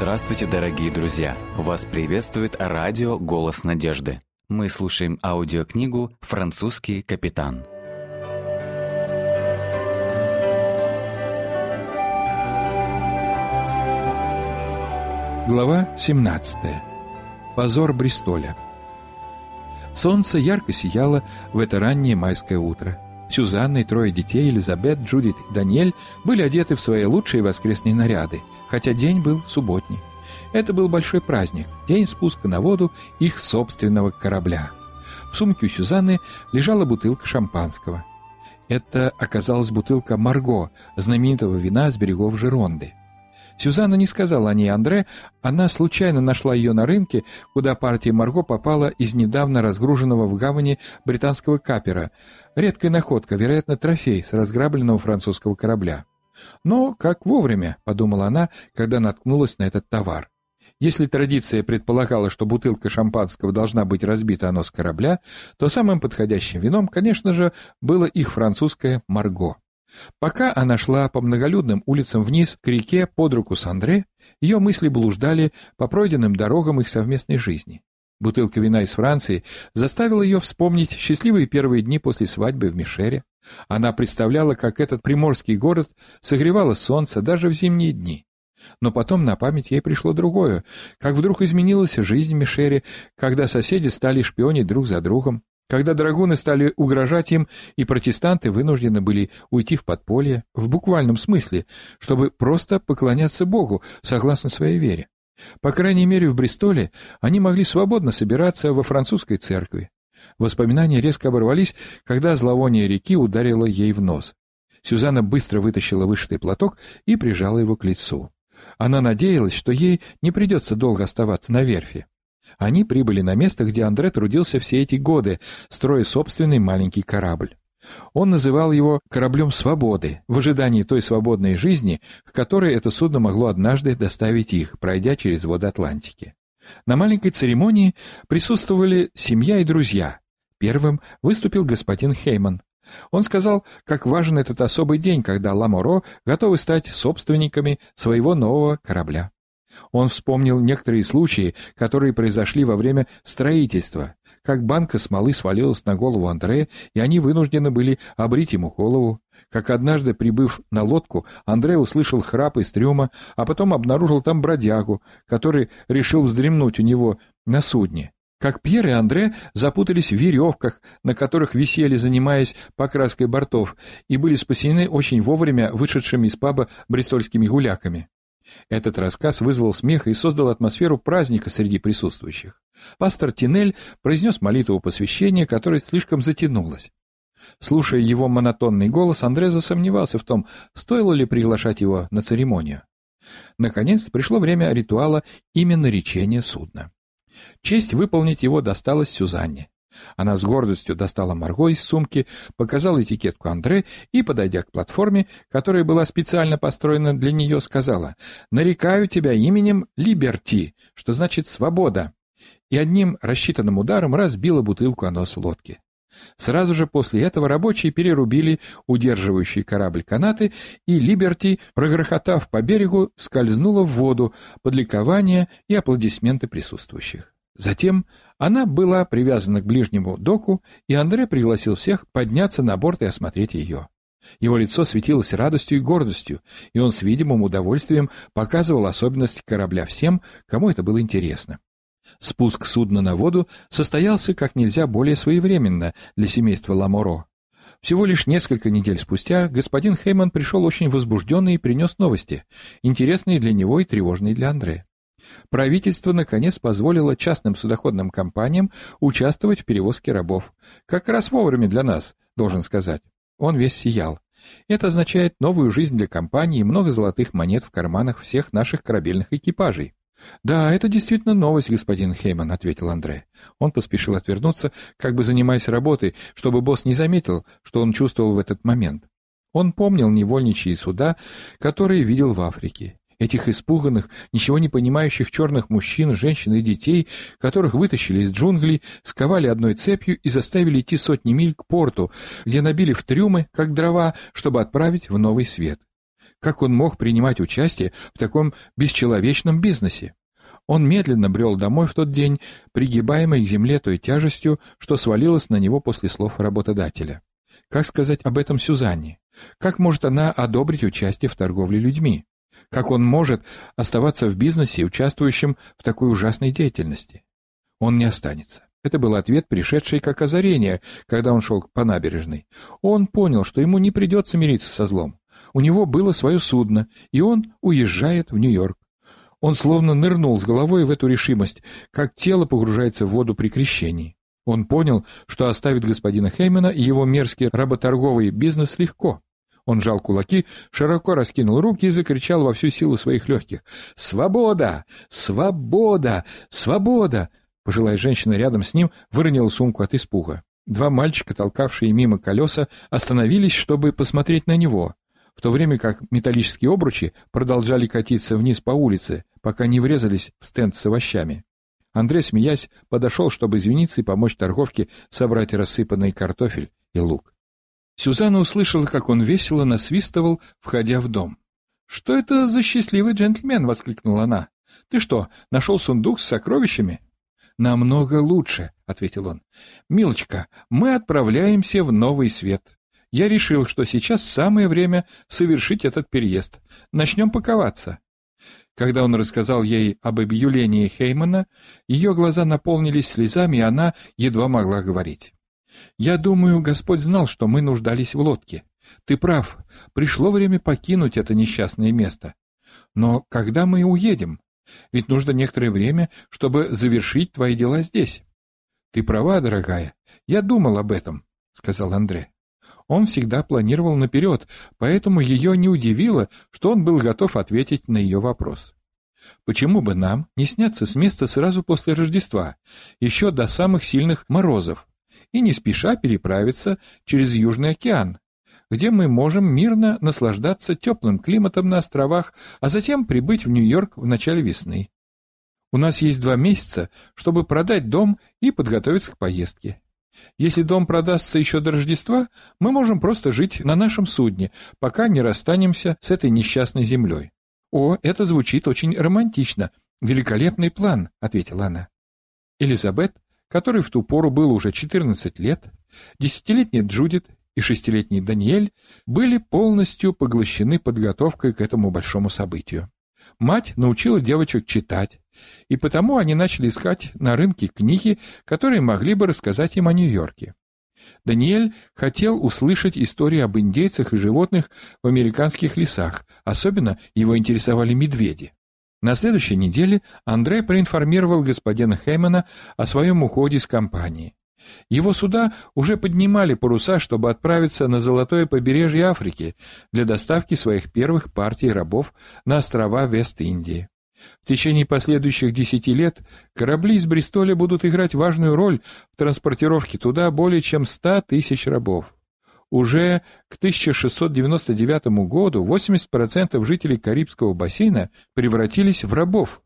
Здравствуйте, дорогие друзья! Вас приветствует радио «Голос надежды». Мы слушаем аудиокнигу «Французский капитан». Глава 17. Позор Бристоля. Солнце ярко сияло в это раннее майское утро. Сюзанна и трое детей, Елизабет, Джудит и Даниэль, были одеты в свои лучшие воскресные наряды, хотя день был субботний. Это был большой праздник, день спуска на воду их собственного корабля. В сумке у Сюзанны лежала бутылка шампанского. Это оказалась бутылка «Марго», знаменитого вина с берегов Жеронды. Сюзанна не сказала о ней Андре, она случайно нашла ее на рынке, куда партия Марго попала из недавно разгруженного в гавани британского капера. Редкая находка, вероятно, трофей с разграбленного французского корабля. Но как вовремя, подумала она, когда наткнулась на этот товар. Если традиция предполагала, что бутылка шампанского должна быть разбита о нос корабля, то самым подходящим вином, конечно же, было их французское «Марго». Пока она шла по многолюдным улицам вниз к реке под руку с Андре, ее мысли блуждали по пройденным дорогам их совместной жизни. Бутылка вина из Франции заставила ее вспомнить счастливые первые дни после свадьбы в Мишере. Она представляла, как этот приморский город согревало солнце даже в зимние дни. Но потом на память ей пришло другое, как вдруг изменилась жизнь Мишере, когда соседи стали шпионить друг за другом, когда драгуны стали угрожать им, и протестанты вынуждены были уйти в подполье, в буквальном смысле, чтобы просто поклоняться Богу, согласно своей вере. По крайней мере, в Бристоле они могли свободно собираться во французской церкви. Воспоминания резко оборвались, когда зловоние реки ударило ей в нос. Сюзанна быстро вытащила вышитый платок и прижала его к лицу. Она надеялась, что ей не придется долго оставаться на верфи. Они прибыли на место, где Андре трудился все эти годы, строя собственный маленький корабль. Он называл его «кораблем свободы», в ожидании той свободной жизни, к которой это судно могло однажды доставить их, пройдя через воды Атлантики. На маленькой церемонии присутствовали семья и друзья. Первым выступил господин Хейман. Он сказал, как важен этот особый день, когда Ламоро готовы стать собственниками своего нового корабля. Он вспомнил некоторые случаи, которые произошли во время строительства, как банка смолы свалилась на голову Андрея, и они вынуждены были обрить ему голову, как однажды, прибыв на лодку, Андрей услышал храп из трюма, а потом обнаружил там бродягу, который решил вздремнуть у него на судне. Как Пьер и Андре запутались в веревках, на которых висели, занимаясь покраской бортов, и были спасены очень вовремя вышедшими из паба бристольскими гуляками. Этот рассказ вызвал смех и создал атмосферу праздника среди присутствующих. Пастор Тинель произнес молитву посвящения, которая слишком затянулась. Слушая его монотонный голос, Андре засомневался в том, стоило ли приглашать его на церемонию. Наконец, пришло время ритуала именно речения судна. Честь выполнить его досталась Сюзанне. Она с гордостью достала Марго из сумки, показала этикетку Андре и, подойдя к платформе, которая была специально построена для нее, сказала «Нарекаю тебя именем Либерти, что значит «свобода», и одним рассчитанным ударом разбила бутылку о нос лодки. Сразу же после этого рабочие перерубили удерживающие корабль канаты, и Либерти, прогрохотав по берегу, скользнула в воду под ликование и аплодисменты присутствующих. Затем она была привязана к ближнему доку, и Андре пригласил всех подняться на борт и осмотреть ее. Его лицо светилось радостью и гордостью, и он с видимым удовольствием показывал особенности корабля всем, кому это было интересно. Спуск судна на воду состоялся как нельзя более своевременно для семейства Ламоро. Всего лишь несколько недель спустя господин Хейман пришел очень возбужденный и принес новости, интересные для него и тревожные для Андрея. Правительство, наконец, позволило частным судоходным компаниям участвовать в перевозке рабов. Как раз вовремя для нас, должен сказать. Он весь сиял. Это означает новую жизнь для компании и много золотых монет в карманах всех наших корабельных экипажей. «Да, это действительно новость, господин Хейман», — ответил Андре. Он поспешил отвернуться, как бы занимаясь работой, чтобы босс не заметил, что он чувствовал в этот момент. Он помнил невольничьи суда, которые видел в Африке. Этих испуганных, ничего не понимающих черных мужчин, женщин и детей, которых вытащили из джунглей, сковали одной цепью и заставили идти сотни миль к порту, где набили в трюмы, как дрова, чтобы отправить в новый свет. Как он мог принимать участие в таком бесчеловечном бизнесе? Он медленно брел домой в тот день, пригибаемый к земле той тяжестью, что свалилось на него после слов работодателя. Как сказать об этом Сюзанне? Как может она одобрить участие в торговле людьми? Как он может оставаться в бизнесе, участвующем в такой ужасной деятельности? Он не останется. Это был ответ, пришедший как озарение, когда он шел по набережной. Он понял, что ему не придется мириться со злом. У него было свое судно, и он уезжает в Нью-Йорк. Он словно нырнул с головой в эту решимость, как тело погружается в воду при крещении. Он понял, что оставит господина Хеймена и его мерзкий работорговый бизнес легко. Он жал кулаки, широко раскинул руки и закричал во всю силу своих легких. «Свобода! Свобода! Свобода!» Пожилая женщина рядом с ним выронила сумку от испуга. Два мальчика, толкавшие мимо колеса, остановились, чтобы посмотреть на него, в то время как металлические обручи продолжали катиться вниз по улице, пока не врезались в стенд с овощами. Андрей, смеясь, подошел, чтобы извиниться и помочь торговке собрать рассыпанный картофель и лук. Сюзанна услышала, как он весело насвистывал, входя в дом. «Что это за счастливый джентльмен?» — воскликнула она. «Ты что, нашел сундук с сокровищами?» «Намного лучше», — ответил он. «Милочка, мы отправляемся в новый свет. Я решил, что сейчас самое время совершить этот переезд. Начнем паковаться. Когда он рассказал ей об объявлении Хеймана, ее глаза наполнились слезами, и она едва могла говорить. «Я думаю, Господь знал, что мы нуждались в лодке. Ты прав, пришло время покинуть это несчастное место. Но когда мы уедем? Ведь нужно некоторое время, чтобы завершить твои дела здесь». «Ты права, дорогая, я думал об этом», — сказал Андре. Он всегда планировал наперед, поэтому ее не удивило, что он был готов ответить на ее вопрос. Почему бы нам не сняться с места сразу после Рождества, еще до самых сильных морозов, и не спеша переправиться через Южный океан, где мы можем мирно наслаждаться теплым климатом на островах, а затем прибыть в Нью-Йорк в начале весны. У нас есть два месяца, чтобы продать дом и подготовиться к поездке. Если дом продастся еще до Рождества, мы можем просто жить на нашем судне, пока не расстанемся с этой несчастной землей. О, это звучит очень романтично. Великолепный план, ответила она. Элизабет, которой в ту пору было уже 14 лет, десятилетний Джудит и шестилетний Даниэль были полностью поглощены подготовкой к этому большому событию. Мать научила девочек читать, и потому они начали искать на рынке книги, которые могли бы рассказать им о Нью-Йорке. Даниэль хотел услышать истории об индейцах и животных в американских лесах, особенно его интересовали медведи. На следующей неделе Андрей проинформировал господина Хеймана о своем уходе из компании. Его суда уже поднимали паруса, чтобы отправиться на золотое побережье Африки для доставки своих первых партий рабов на острова Вест-Индии. В течение последующих десяти лет корабли из Бристоля будут играть важную роль в транспортировке туда более чем ста тысяч рабов. Уже к 1699 году 80% жителей Карибского бассейна превратились в рабов.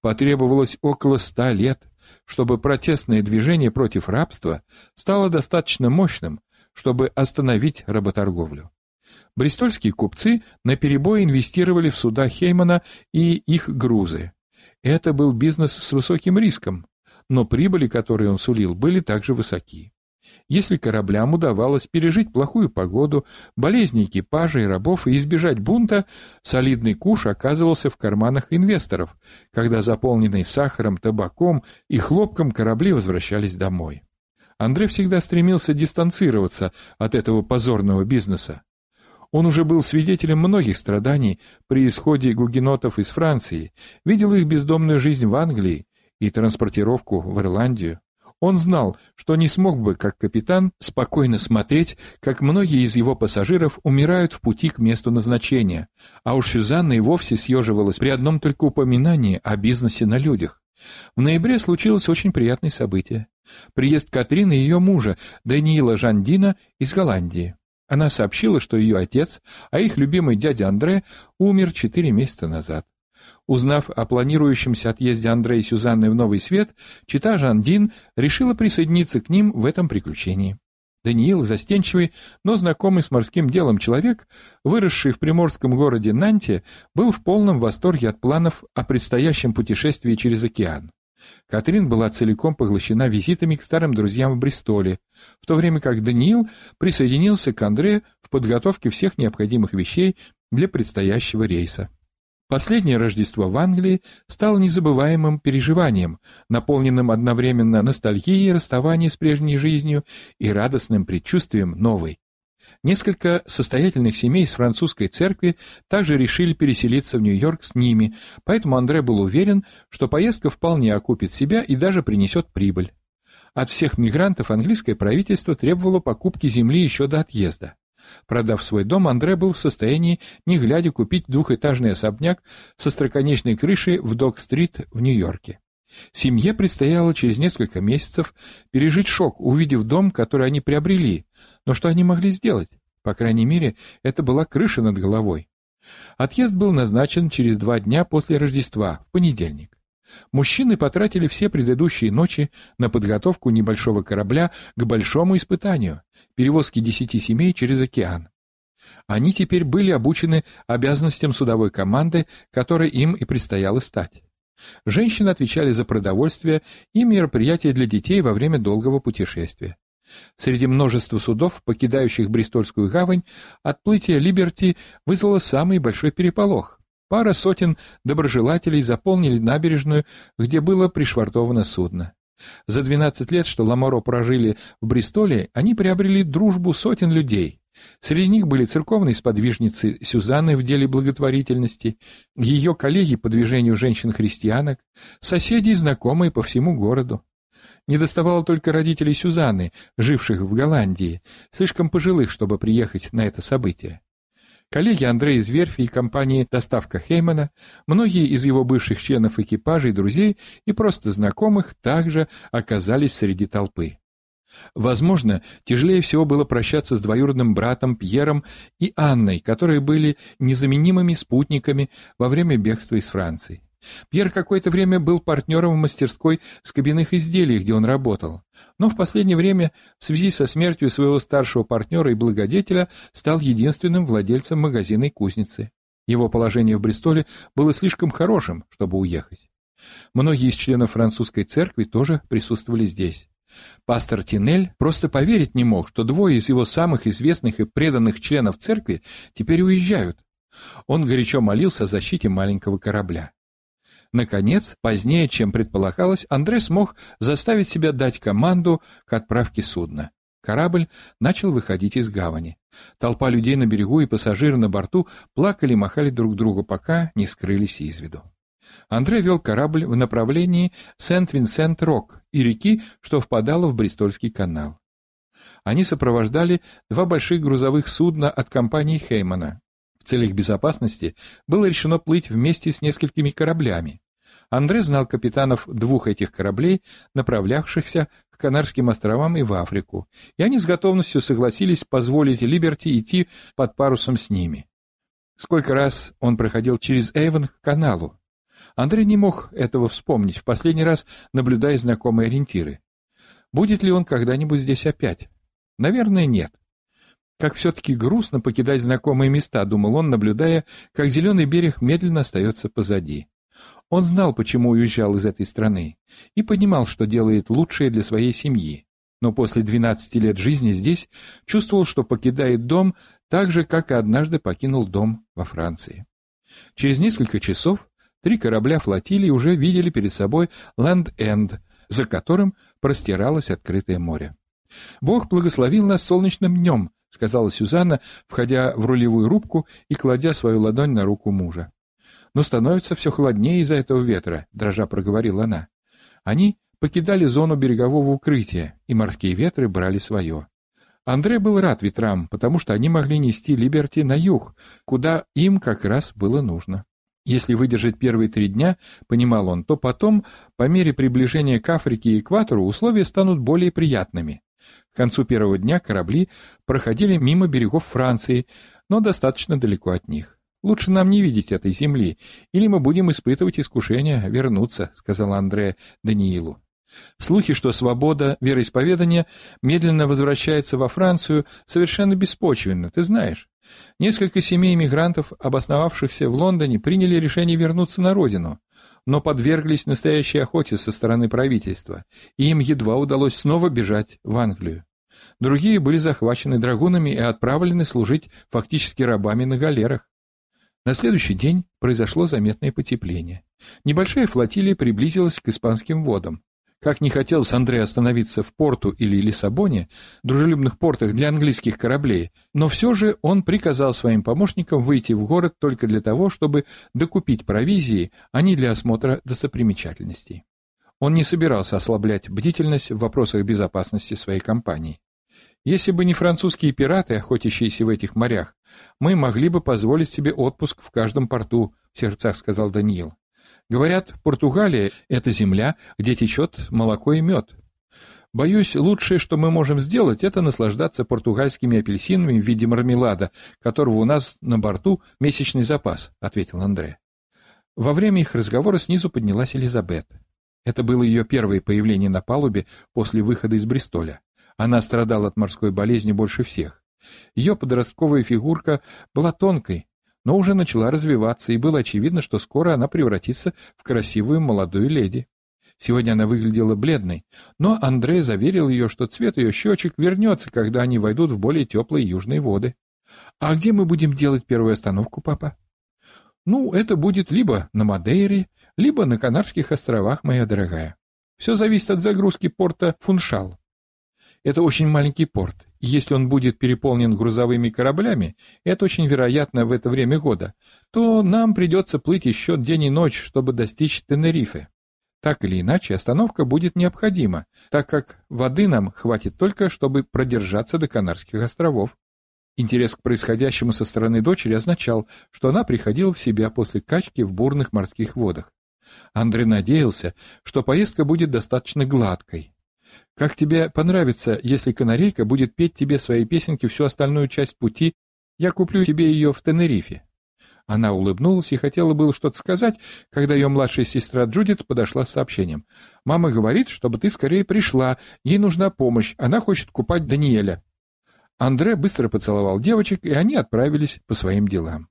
Потребовалось около ста лет, чтобы протестное движение против рабства стало достаточно мощным, чтобы остановить работорговлю. Бристольские купцы наперебой инвестировали в суда Хеймана и их грузы. Это был бизнес с высоким риском, но прибыли, которые он сулил, были также высоки. Если кораблям удавалось пережить плохую погоду, болезни экипажа и рабов и избежать бунта, солидный куш оказывался в карманах инвесторов, когда заполненные сахаром, табаком и хлопком корабли возвращались домой. Андрей всегда стремился дистанцироваться от этого позорного бизнеса. Он уже был свидетелем многих страданий при исходе гугенотов из Франции, видел их бездомную жизнь в Англии и транспортировку в Ирландию. Он знал, что не смог бы, как капитан, спокойно смотреть, как многие из его пассажиров умирают в пути к месту назначения, а уж Сюзанна и вовсе съеживалась при одном только упоминании о бизнесе на людях. В ноябре случилось очень приятное событие. Приезд Катрины и ее мужа, Даниила Жандина, из Голландии. Она сообщила, что ее отец, а их любимый дядя Андре, умер четыре месяца назад. Узнав о планирующемся отъезде Андре и Сюзанны в Новый Свет, чита Жандин решила присоединиться к ним в этом приключении. Даниил, застенчивый, но знакомый с морским делом человек, выросший в приморском городе Нанте, был в полном восторге от планов о предстоящем путешествии через океан. Катрин была целиком поглощена визитами к старым друзьям в Бристоле, в то время как Даниил присоединился к Андре в подготовке всех необходимых вещей для предстоящего рейса. Последнее Рождество в Англии стало незабываемым переживанием, наполненным одновременно ностальгией расставания с прежней жизнью и радостным предчувствием новой. Несколько состоятельных семей из французской церкви также решили переселиться в Нью-Йорк с ними, поэтому Андре был уверен, что поездка вполне окупит себя и даже принесет прибыль. От всех мигрантов английское правительство требовало покупки земли еще до отъезда. Продав свой дом, Андре был в состоянии, не глядя, купить двухэтажный особняк со строконечной крышей в Док-стрит в Нью-Йорке. Семье предстояло через несколько месяцев пережить шок, увидев дом, который они приобрели. Но что они могли сделать? По крайней мере, это была крыша над головой. Отъезд был назначен через два дня после Рождества, в понедельник. Мужчины потратили все предыдущие ночи на подготовку небольшого корабля к большому испытанию — перевозке десяти семей через океан. Они теперь были обучены обязанностям судовой команды, которой им и предстояло стать. Женщины отвечали за продовольствие и мероприятия для детей во время долгого путешествия. Среди множества судов, покидающих Бристольскую гавань, отплытие Либерти вызвало самый большой переполох. Пара сотен доброжелателей заполнили набережную, где было пришвартовано судно. За 12 лет, что Ламоро прожили в Бристоле, они приобрели дружбу сотен людей. Среди них были церковные сподвижницы Сюзанны в деле благотворительности, ее коллеги по движению женщин-христианок, соседи и знакомые по всему городу. Не доставало только родителей Сюзанны, живших в Голландии, слишком пожилых, чтобы приехать на это событие. Коллеги Андрея из верфи и компании «Доставка Хеймана», многие из его бывших членов экипажа и друзей и просто знакомых также оказались среди толпы. Возможно, тяжелее всего было прощаться с двоюродным братом Пьером и Анной, которые были незаменимыми спутниками во время бегства из Франции. Пьер какое-то время был партнером в мастерской скобяных изделий, где он работал, но в последнее время в связи со смертью своего старшего партнера и благодетеля стал единственным владельцем магазина и кузницы. Его положение в Бристоле было слишком хорошим, чтобы уехать. Многие из членов французской церкви тоже присутствовали здесь. Пастор Тинель просто поверить не мог, что двое из его самых известных и преданных членов церкви теперь уезжают. Он горячо молился о защите маленького корабля. Наконец, позднее, чем предполагалось, Андре смог заставить себя дать команду к отправке судна. Корабль начал выходить из гавани. Толпа людей на берегу и пассажиры на борту плакали и махали друг другу, пока не скрылись из виду. Андре вел корабль в направлении Сент-Винсент-Рок и реки, что впадала в Бристольский канал. Они сопровождали два больших грузовых судна от компании Хеймана. В целях безопасности было решено плыть вместе с несколькими кораблями. Андре знал капитанов двух этих кораблей, направлявшихся к Канарским островам и в Африку, и они с готовностью согласились позволить Либерти идти под парусом с ними. Сколько раз он проходил через Эйвен к каналу, Андрей не мог этого вспомнить, в последний раз наблюдая знакомые ориентиры. Будет ли он когда-нибудь здесь опять? Наверное, нет. Как все-таки грустно покидать знакомые места, думал он, наблюдая, как зеленый берег медленно остается позади. Он знал, почему уезжал из этой страны, и понимал, что делает лучшее для своей семьи. Но после 12 лет жизни здесь чувствовал, что покидает дом так же, как и однажды покинул дом во Франции. Через несколько часов Три корабля флотилии уже видели перед собой Ленд-Энд, за которым простиралось открытое море. «Бог благословил нас солнечным днем», — сказала Сюзанна, входя в рулевую рубку и кладя свою ладонь на руку мужа. «Но становится все холоднее из-за этого ветра», — дрожа проговорила она. Они покидали зону берегового укрытия, и морские ветры брали свое. Андре был рад ветрам, потому что они могли нести Либерти на юг, куда им как раз было нужно. Если выдержать первые три дня, понимал он, то потом, по мере приближения к Африке и экватору, условия станут более приятными. К концу первого дня корабли проходили мимо берегов Франции, но достаточно далеко от них. «Лучше нам не видеть этой земли, или мы будем испытывать искушение вернуться», — сказал Андре Даниилу. Слухи, что свобода вероисповедания медленно возвращается во Францию, совершенно беспочвенны, ты знаешь. Несколько семей иммигрантов, обосновавшихся в Лондоне, приняли решение вернуться на родину, но подверглись настоящей охоте со стороны правительства, и им едва удалось снова бежать в Англию. Другие были захвачены драгунами и отправлены служить фактически рабами на галерах. На следующий день произошло заметное потепление. Небольшая флотилия приблизилась к испанским водам. Как не хотелось Андре остановиться в Порту или Лиссабоне, дружелюбных портах для английских кораблей, но все же он приказал своим помощникам выйти в город только для того, чтобы докупить провизии, а не для осмотра достопримечательностей. Он не собирался ослаблять бдительность в вопросах безопасности своей компании. Если бы не французские пираты, охотящиеся в этих морях, мы могли бы позволить себе отпуск в каждом порту, в сердцах сказал Даниил. Говорят, Португалия — это земля, где течет молоко и мед. Боюсь, лучшее, что мы можем сделать, это наслаждаться португальскими апельсинами в виде мармелада, которого у нас на борту месячный запас, — ответил Андре. Во время их разговора снизу поднялась Элизабет. Это было ее первое появление на палубе после выхода из Бристоля. Она страдала от морской болезни больше всех. Ее подростковая фигурка была тонкой, но уже начала развиваться, и было очевидно, что скоро она превратится в красивую молодую леди. Сегодня она выглядела бледной, но Андрей заверил ее, что цвет ее щечек вернется, когда они войдут в более теплые южные воды. «А где мы будем делать первую остановку, папа?» «Ну, это будет либо на Мадейре, либо на Канарских островах, моя дорогая. Все зависит от загрузки порта Фуншал. Это очень маленький порт, если он будет переполнен грузовыми кораблями, это очень вероятно в это время года, то нам придется плыть еще день и ночь, чтобы достичь Тенерифе. Так или иначе, остановка будет необходима, так как воды нам хватит только, чтобы продержаться до Канарских островов. Интерес к происходящему со стороны дочери означал, что она приходила в себя после качки в бурных морских водах. Андрей надеялся, что поездка будет достаточно гладкой, как тебе понравится, если канарейка будет петь тебе свои песенки всю остальную часть пути? Я куплю тебе ее в Тенерифе». Она улыбнулась и хотела было что-то сказать, когда ее младшая сестра Джудит подошла с сообщением. «Мама говорит, чтобы ты скорее пришла. Ей нужна помощь. Она хочет купать Даниэля». Андре быстро поцеловал девочек, и они отправились по своим делам.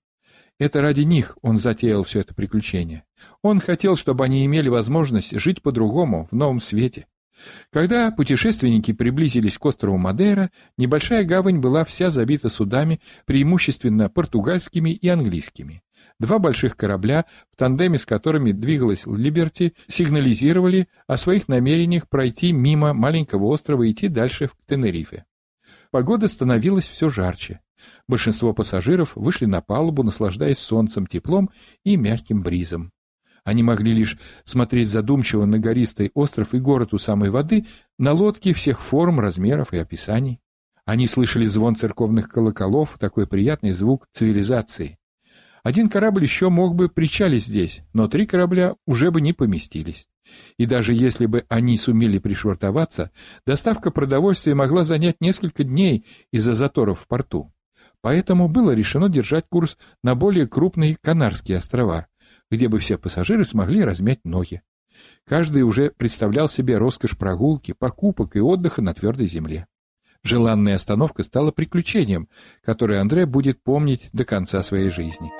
Это ради них он затеял все это приключение. Он хотел, чтобы они имели возможность жить по-другому, в новом свете. Когда путешественники приблизились к острову Мадейра, небольшая гавань была вся забита судами, преимущественно португальскими и английскими. Два больших корабля, в тандеме с которыми двигалась Либерти, сигнализировали о своих намерениях пройти мимо маленького острова и идти дальше в Тенерифе. Погода становилась все жарче. Большинство пассажиров вышли на палубу, наслаждаясь солнцем, теплом и мягким бризом. Они могли лишь смотреть задумчиво на гористый остров и город у самой воды, на лодке всех форм, размеров и описаний. Они слышали звон церковных колоколов, такой приятный звук цивилизации. Один корабль еще мог бы причалить здесь, но три корабля уже бы не поместились. И даже если бы они сумели пришвартоваться, доставка продовольствия могла занять несколько дней из-за заторов в порту. Поэтому было решено держать курс на более крупные Канарские острова, где бы все пассажиры смогли размять ноги. Каждый уже представлял себе роскошь прогулки, покупок и отдыха на твердой земле. Желанная остановка стала приключением, которое Андре будет помнить до конца своей жизни.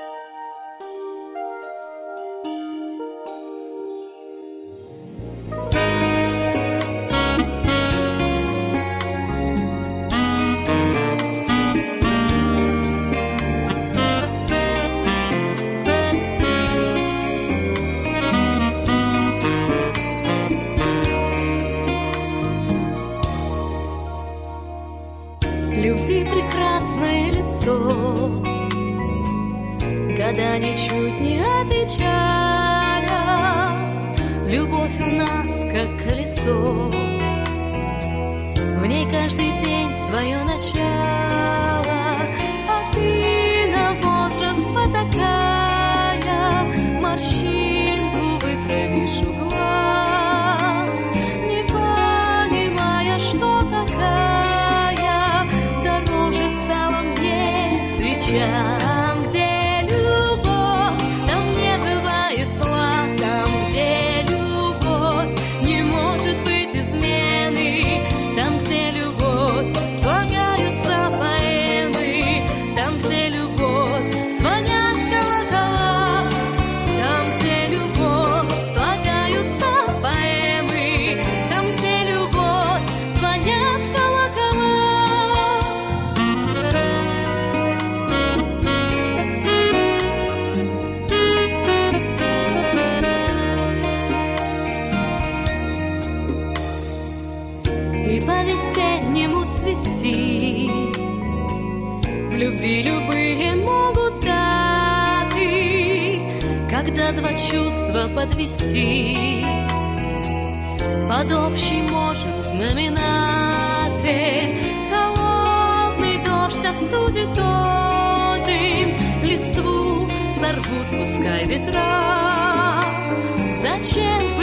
Ветра. Зачем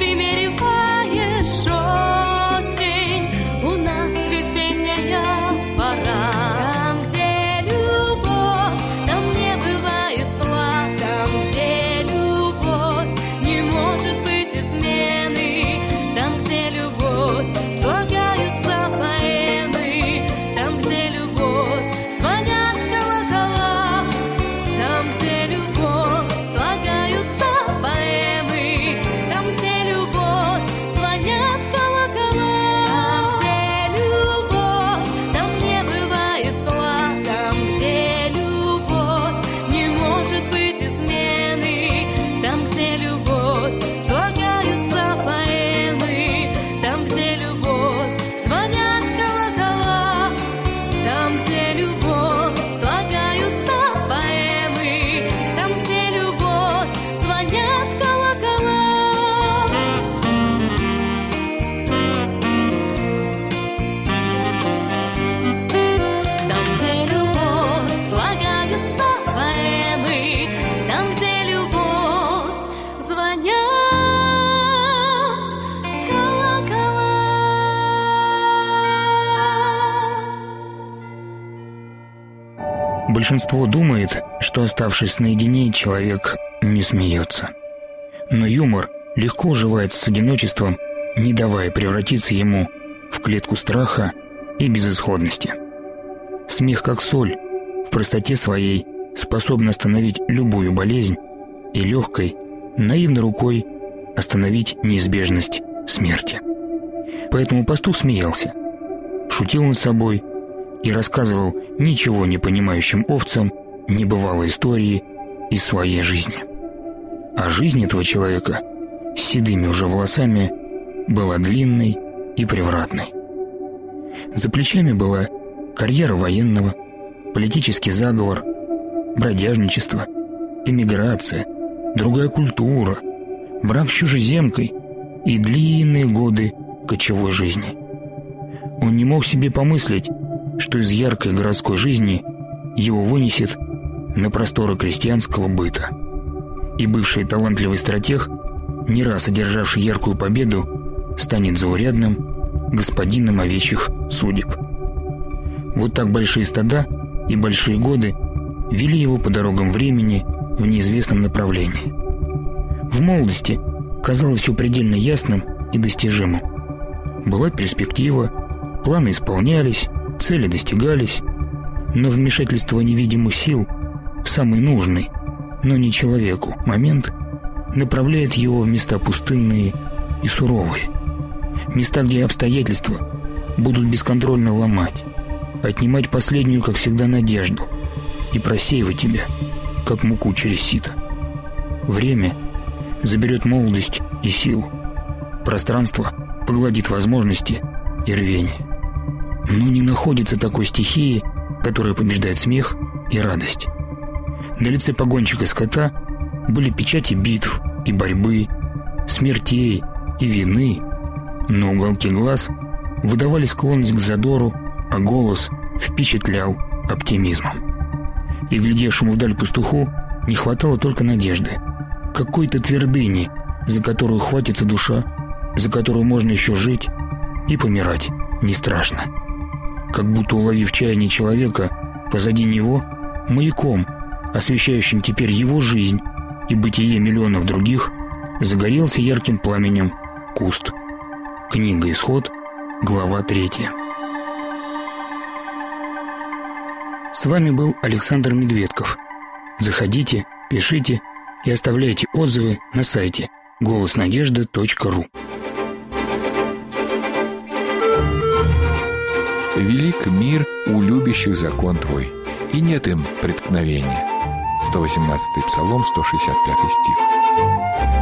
Большинство думает, что оставшись наедине, человек не смеется. Но юмор легко уживается с одиночеством, не давая превратиться ему в клетку страха и безысходности. Смех как соль, в простоте своей способен остановить любую болезнь и легкой, наивной рукой остановить неизбежность смерти. Поэтому пастух смеялся, шутил над собой и рассказывал ничего не понимающим овцам небывалые истории из своей жизни. А жизнь этого человека с седыми уже волосами была длинной и превратной. За плечами была карьера военного, политический заговор, бродяжничество, эмиграция, другая культура, брак с чужеземкой и длинные годы кочевой жизни. Он не мог себе помыслить, что из яркой городской жизни его вынесет на просторы крестьянского быта. И бывший талантливый стратег, не раз одержавший яркую победу, станет заурядным господином овечьих судеб. Вот так большие стада и большие годы вели его по дорогам времени в неизвестном направлении. В молодости казалось все предельно ясным и достижимым. Была перспектива, планы исполнялись, цели достигались, но вмешательство невидимых сил в самый нужный, но не человеку, момент направляет его в места пустынные и суровые. Места, где обстоятельства будут бесконтрольно ломать, отнимать последнюю, как всегда, надежду и просеивать тебя, как муку через сито. Время заберет молодость и силу. Пространство погладит возможности и рвение. Но не находится такой стихии, которая побеждает смех и радость. На лице погонщика скота были печати битв и борьбы, смертей и вины, но уголки глаз выдавали склонность к задору, а голос впечатлял оптимизмом. И глядевшему вдаль пастуху не хватало только надежды, какой-то твердыни, за которую хватится душа, за которую можно еще жить и помирать не страшно. Как будто уловив чаяние человека, позади него маяком, освещающим теперь его жизнь и бытие миллионов других, загорелся ярким пламенем куст. Книга «Исход», глава 3. С вами был Александр Медведков. Заходите, пишите и оставляйте отзывы на сайте голоснадежда.ру. Велик мир у любящих закон твой, и нет им преткновения. 118 Псалом, 165 стих.